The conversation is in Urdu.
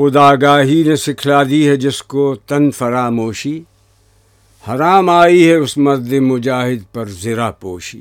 خدا گاہی نے سکھلا دی ہے جس کو تن فراموشی، حرام آئی ہے اس مرد مجاہد پر ذرا پوشی۔